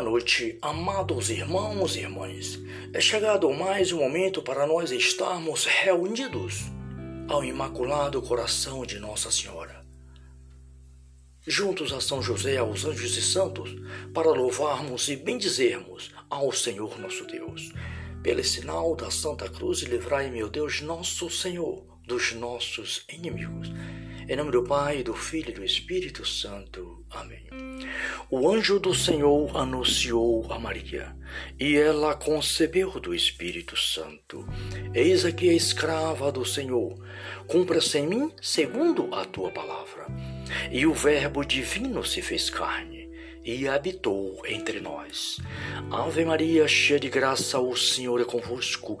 Boa noite, amados irmãos e irmãs. É chegado mais um momento para nós estarmos reunidos ao Imaculado Coração de Nossa Senhora. Juntos a São José, aos anjos e santos, para louvarmos e bendizermos ao Senhor nosso Deus. Pelo sinal da Santa Cruz, livrai, meu Deus, nosso Senhor, dos nossos inimigos. Em nome do Pai, do Filho e do Espírito Santo. Amém. O anjo do Senhor anunciou a Maria, e ela concebeu do Espírito Santo. Eis aqui a escrava do Senhor, cumpra-se em mim segundo a tua palavra. E o Verbo divino se fez carne e habitou entre nós. Ave Maria, cheia de graça, o Senhor é convosco.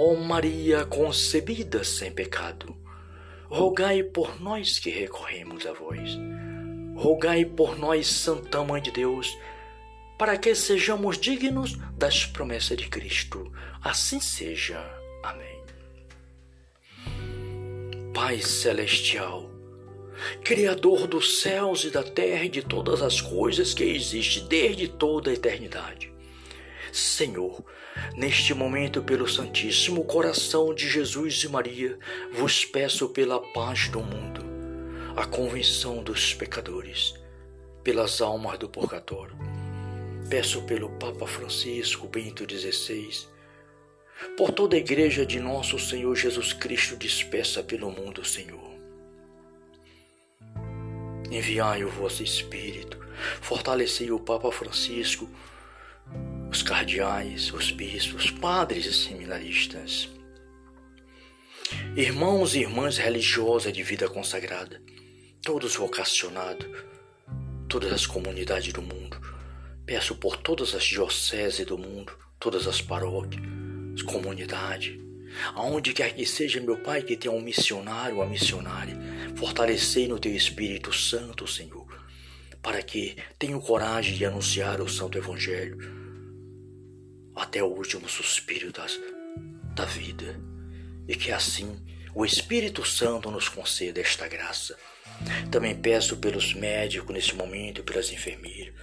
Ó Maria concebida sem pecado, rogai por nós que recorremos a vós. Rogai por nós, Santa Mãe de Deus, para que sejamos dignos das promessas de Cristo. Assim seja. Amém. Pai Celestial, Criador dos céus e da terra e de todas as coisas que existem desde toda a eternidade. Senhor, neste momento, pelo Santíssimo Coração de Jesus e Maria, vos peço pela paz do mundo, a convenção dos pecadores, pelas almas do purgatório. Peço pelo Papa Francisco Bento XVI, por toda a Igreja de nosso Senhor Jesus Cristo dispersa pelo mundo, Senhor Enviai o vosso Espírito, fortalecei o Papa Francisco, os cardeais, os bispos, os padres e seminaristas, irmãos e irmãs religiosas de vida consagrada, todos vocacionados, todas as comunidades do mundo. Peço por todas as dioceses do mundo, todas as paróquias, as comunidades, aonde quer que seja, meu Pai, que tenha um missionário, uma missionária, fortalecei no Teu Espírito Santo, Senhor, para que tenha coragem de anunciar o Santo Evangelho até o último suspiro das, da vida, e que assim o Espírito Santo nos conceda esta graça. Também peço pelos médicos nesse momento, pelas enfermeiras,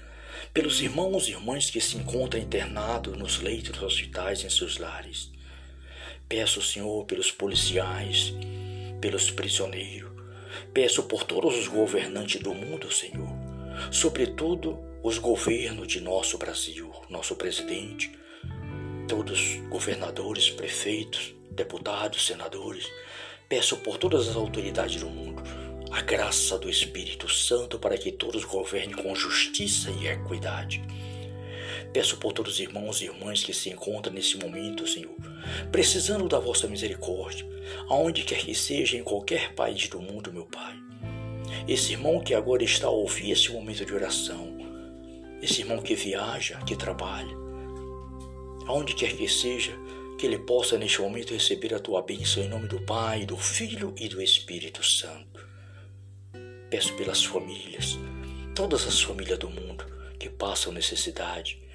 pelos irmãos e irmãs que se encontram internados nos leitos dos hospitais em seus lares Peço, Senhor, pelos policiais, pelos prisioneiros. Peço por todos os governantes do mundo, Senhor. Sobretudo os governos de nosso Brasil, nosso presidente, todos os governadores, prefeitos, deputados, senadores. Peço por todas as autoridades do mundo a graça do Espírito Santo para que todos governem com justiça e equidade. Peço por todos os irmãos e irmãs que se encontram nesse momento, Senhor, precisando da vossa misericórdia, aonde quer que seja, em qualquer país do mundo, meu Pai. Esse irmão que agora está a ouvir esse momento de oração, esse irmão que viaja, que trabalha, aonde quer que seja, que ele possa neste momento receber a tua bênção em nome do Pai, do Filho e do Espírito Santo. Peço pelas famílias, todas as famílias do mundo que passam necessidade,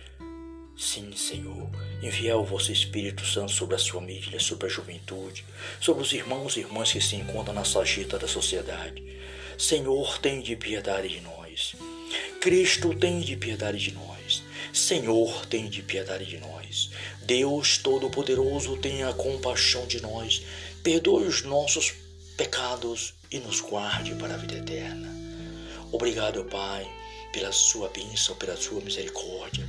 Sim, Senhor, enviai o vosso Espírito Santo sobre as famílias, sobre a juventude, sobre os irmãos e irmãs que se encontram na sagita da sociedade. Senhor, tem de piedade de nós. Cristo, tem de piedade de nós. Senhor, tem de piedade de nós. Deus Todo-Poderoso, tenha compaixão de nós. Perdoe os nossos pecados e nos guarde para a vida eterna. Obrigado, Pai, pela sua bênção, pela sua misericórdia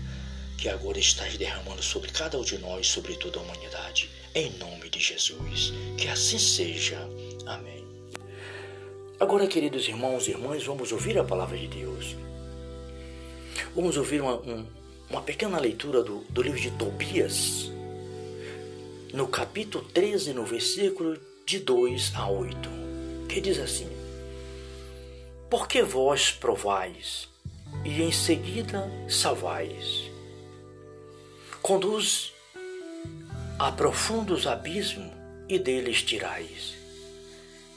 que agora estás derramando sobre cada um de nós, sobre toda a humanidade. Em nome de Jesus. Que assim seja. Amém. Agora, queridos irmãos e irmãs, vamos ouvir a palavra de Deus. Vamos ouvir uma, um, uma pequena leitura do, do livro de Tobias, no capítulo 13, no versículo de 2 a 8, que diz assim: Porque vós provais e em seguida salvais, conduz a profundos abismos e deles tirais,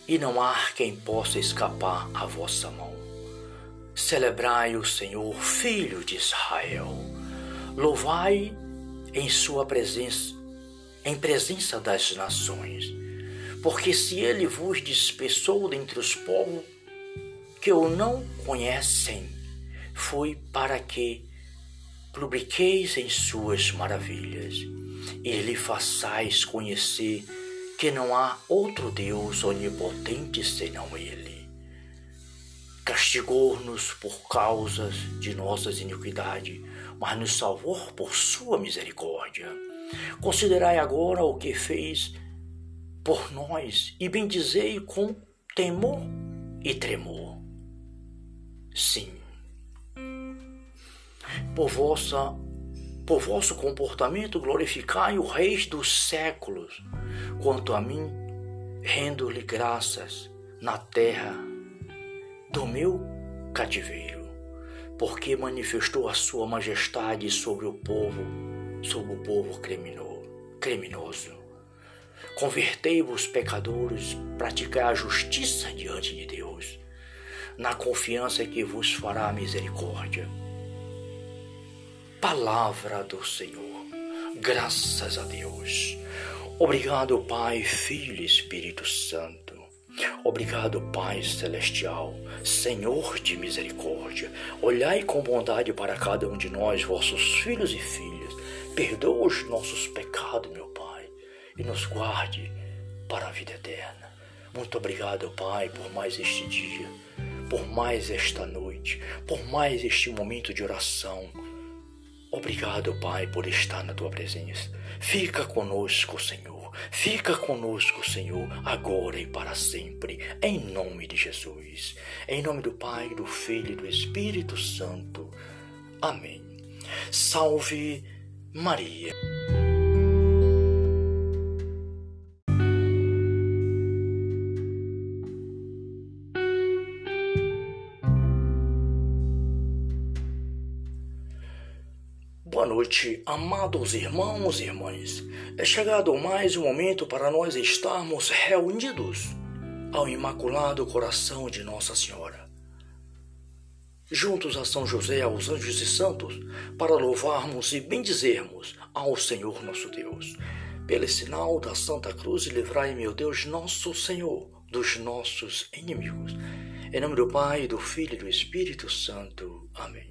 e não há quem possa escapar à vossa mão. Celebrai o Senhor, Filho de Israel, louvai em sua presença, em presença das nações porque se ele vos dispersou dentre os povos que o não conhecem, foi para que publiqueis em suas maravilhas e lhe façais conhecer que não há outro Deus onipotente senão Ele. Castigou-nos por causas de nossas iniquidades, mas nos salvou por sua misericórdia. Considerai agora o que fez por nós e bendizei com temor e tremor. Sim, por, vossa, por vosso comportamento glorificai o Rei dos séculos. Quanto a mim, rendo-lhe graças na terra do meu cativeiro, porque manifestou a sua majestade sobre o povo, sobre o povo criminoso. Convertei-vos, pecadores, praticai a justiça diante de Deus, na confiança que vos fará misericórdia. Palavra do Senhor, graças a Deus. Obrigado, Pai, Filho e Espírito Santo. Obrigado, Pai Celestial, Senhor de misericórdia. Olhai com bondade para cada um de nós, vossos filhos e filhas. Perdoa os nossos pecados, meu e nos guarde para a vida eterna. Muito obrigado, Pai, por mais este dia, por mais esta noite, por mais este momento de oração. Obrigado, Pai, por estar na tua presença. Fica conosco, Senhor. Fica conosco, Senhor, agora e para sempre, em nome de Jesus. Em nome do Pai, do Filho e do Espírito Santo. Amém. Salve Maria. Boa noite, amados irmãos e irmãs. É chegado mais um momento para nós estarmos reunidos ao Imaculado Coração de Nossa Senhora. Juntos a São José, aos anjos e santos, para louvarmos e bendizermos ao Senhor nosso Deus. Pelo sinal da Santa Cruz, livrai, meu Deus, nosso Senhor, dos nossos inimigos. Em nome do Pai, do Filho e do Espírito Santo. Amém.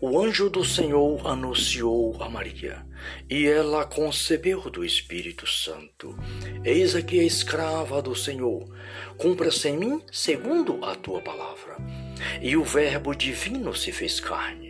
O anjo do Senhor anunciou a Maria, e ela concebeu do Espírito Santo. Eis aqui a escrava do Senhor, cumpra-se em mim segundo a tua palavra. E o Verbo divino se fez carne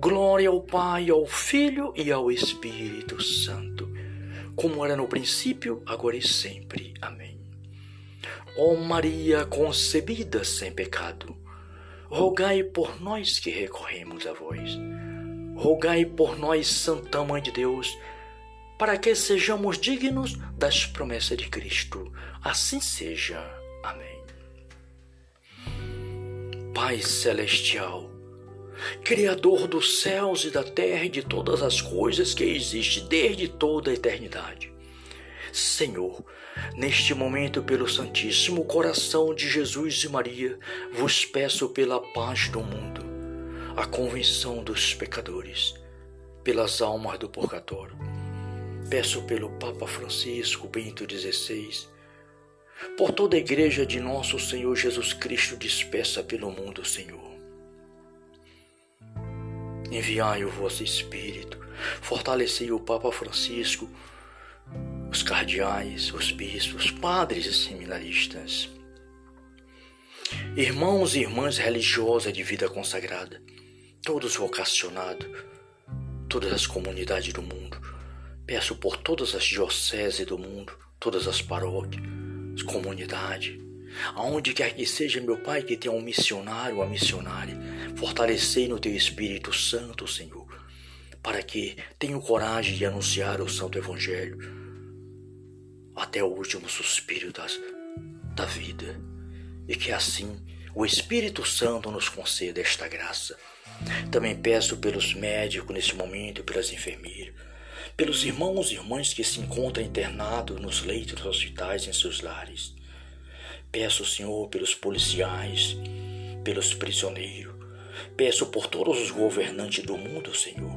Glória ao Pai, ao Filho e ao Espírito Santo, como era no princípio, agora e sempre. Amém. Ó Maria concebida sem pecado, rogai por nós que recorremos a vós. Rogai por nós, Santa Mãe de Deus, para que sejamos dignos das promessas de Cristo. Assim seja. Amém. Pai Celestial, Criador dos céus e da terra e de todas as coisas que existem desde toda a eternidade. Senhor, neste momento, pelo Santíssimo Coração de Jesus e Maria, vos peço pela paz do mundo, a convenção dos pecadores, pelas almas do purgatório Peço pelo Papa Francisco Bento XVI, por toda a Igreja de nosso Senhor Jesus Cristo dispersa pelo mundo, Senhor. Enviai o vosso Espírito, fortalecei o Papa Francisco, os cardeais, os bispos, os padres e seminaristas, irmãos e irmãs religiosas de vida consagrada, todos vocacionados, todas as comunidades do mundo, Peço por todas as dioceses do mundo, todas as paróquias, as comunidades, aonde quer que seja, meu Pai, que tenha um missionário, uma missionária, fortalecei no Teu Espírito Santo, Senhor, para que tenham coragem de anunciar o Santo Evangelho até o último suspiro das, da vida, e que assim o Espírito Santo nos conceda esta graça. Também peço pelos médicos nesse momento, pelas enfermeiras, pelos irmãos e irmãs que se encontram internados nos leitos dos hospitais em seus lares. Peço, Senhor, pelos policiais, pelos prisioneiros. Peço por todos os governantes do mundo, Senhor.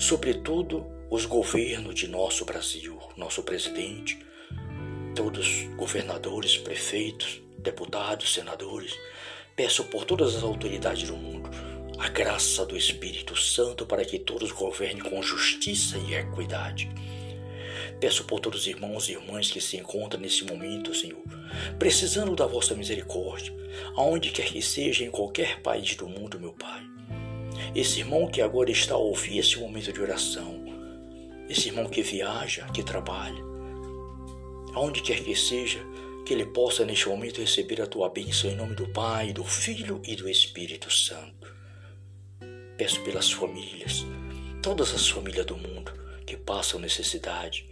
Sobretudo os governos de nosso Brasil, nosso presidente, todos os governadores, prefeitos, deputados, senadores. Peço por todas as autoridades do mundo a graça do Espírito Santo para que todos governem com justiça e equidade. Peço por todos os irmãos e irmãs que se encontram nesse momento, Senhor, precisando da vossa misericórdia, aonde quer que seja, em qualquer país do mundo, meu Pai. Esse irmão que agora está a ouvir esse momento de oração, esse irmão que viaja, que trabalha, aonde quer que seja, que ele possa neste momento receber a tua bênção em nome do Pai, do Filho e do Espírito Santo. Peço pelas famílias, todas as famílias do mundo que passam necessidade.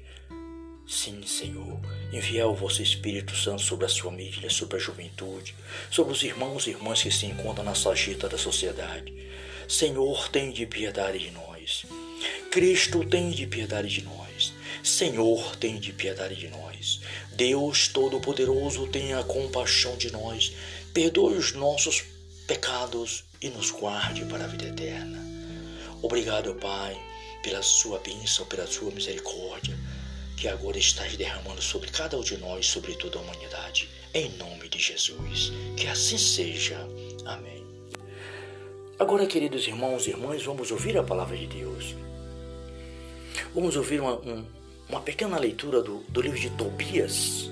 Sim, Senhor, enviar o vosso Espírito Santo sobre as famílias, sobre a juventude, sobre os irmãos e irmãs que se encontram na sagita da sociedade. Senhor, tem de piedade de nós. Cristo, tem de piedade de nós. Senhor, tem de piedade de nós. Deus Todo-Poderoso, tenha compaixão de nós. Perdoe os nossos pecados e nos guarde para a vida eterna. Obrigado, Pai, pela sua bênção, pela sua misericórdia, que agora estás derramando sobre cada um de nós, sobre toda a humanidade. Em nome de Jesus. Que assim seja. Amém. Agora, queridos irmãos e irmãs, vamos ouvir a palavra de Deus. Vamos ouvir uma, um, uma pequena leitura do, do livro de Tobias,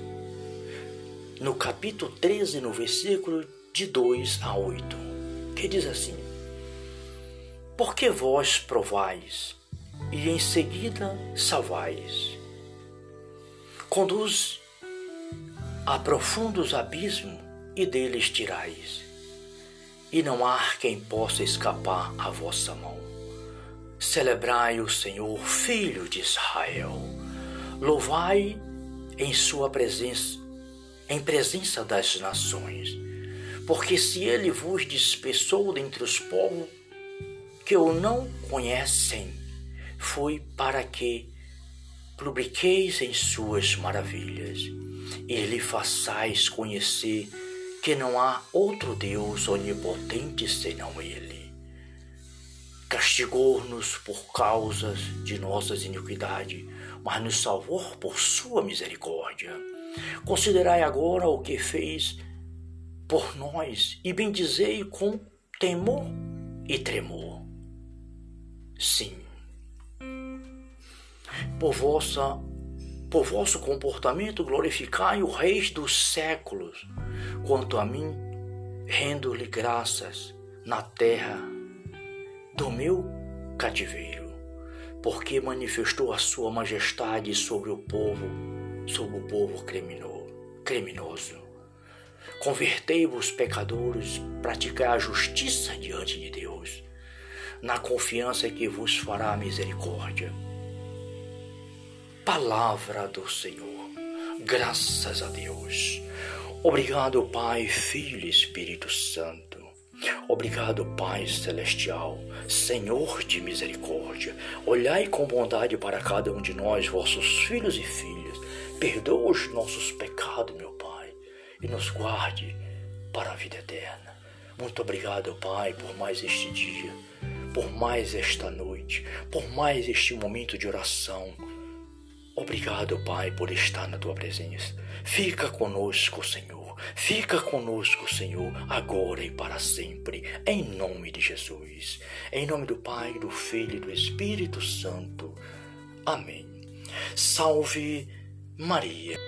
no capítulo 13, no versículo de 2 a 8 que diz assim: Porque vós provais e em seguida salvais, conduz a profundos abismos e deles tirais, e não há quem possa escapar à vossa mão. Celebrai o Senhor, Filho de Israel. Louvai em sua presença, em presença das nações porque se ele vos dispersou dentre os povos que o não conhecem, foi para que publiqueis em suas maravilhas e lhe façais conhecer que não há outro Deus onipotente senão Ele. Castigou-nos por causas de nossas iniquidades, mas nos salvou por sua misericórdia. Considerai agora o que fez por nós e bendizei com temor e tremor. Sim, por, vossa, por vosso comportamento glorificai o Rei dos séculos. Quanto a mim, rendo-lhe graças na terra do meu cativeiro, porque manifestou a sua majestade sobre o povo, sobre o povo criminoso. Convertei-vos, pecadores, praticai a justiça diante de Deus, na confiança que vos fará misericórdia. Palavra do Senhor. Graças a Deus. Obrigado, Pai, Filho e Espírito Santo. Obrigado, Pai Celestial, Senhor de misericórdia. Olhai com bondade para cada um de nós, vossos filhos e filhas. Perdoa os nossos pecados, meu Pai, e nos guarde para a vida eterna. Muito obrigado, Pai, por mais este dia, por mais esta noite, por mais este momento de oração Obrigado, Pai, por estar na tua presença. Fica conosco, Senhor. Fica conosco, Senhor, agora e para sempre, em nome de Jesus. Em nome do Pai, do Filho e do Espírito Santo. Amém. Salve Maria.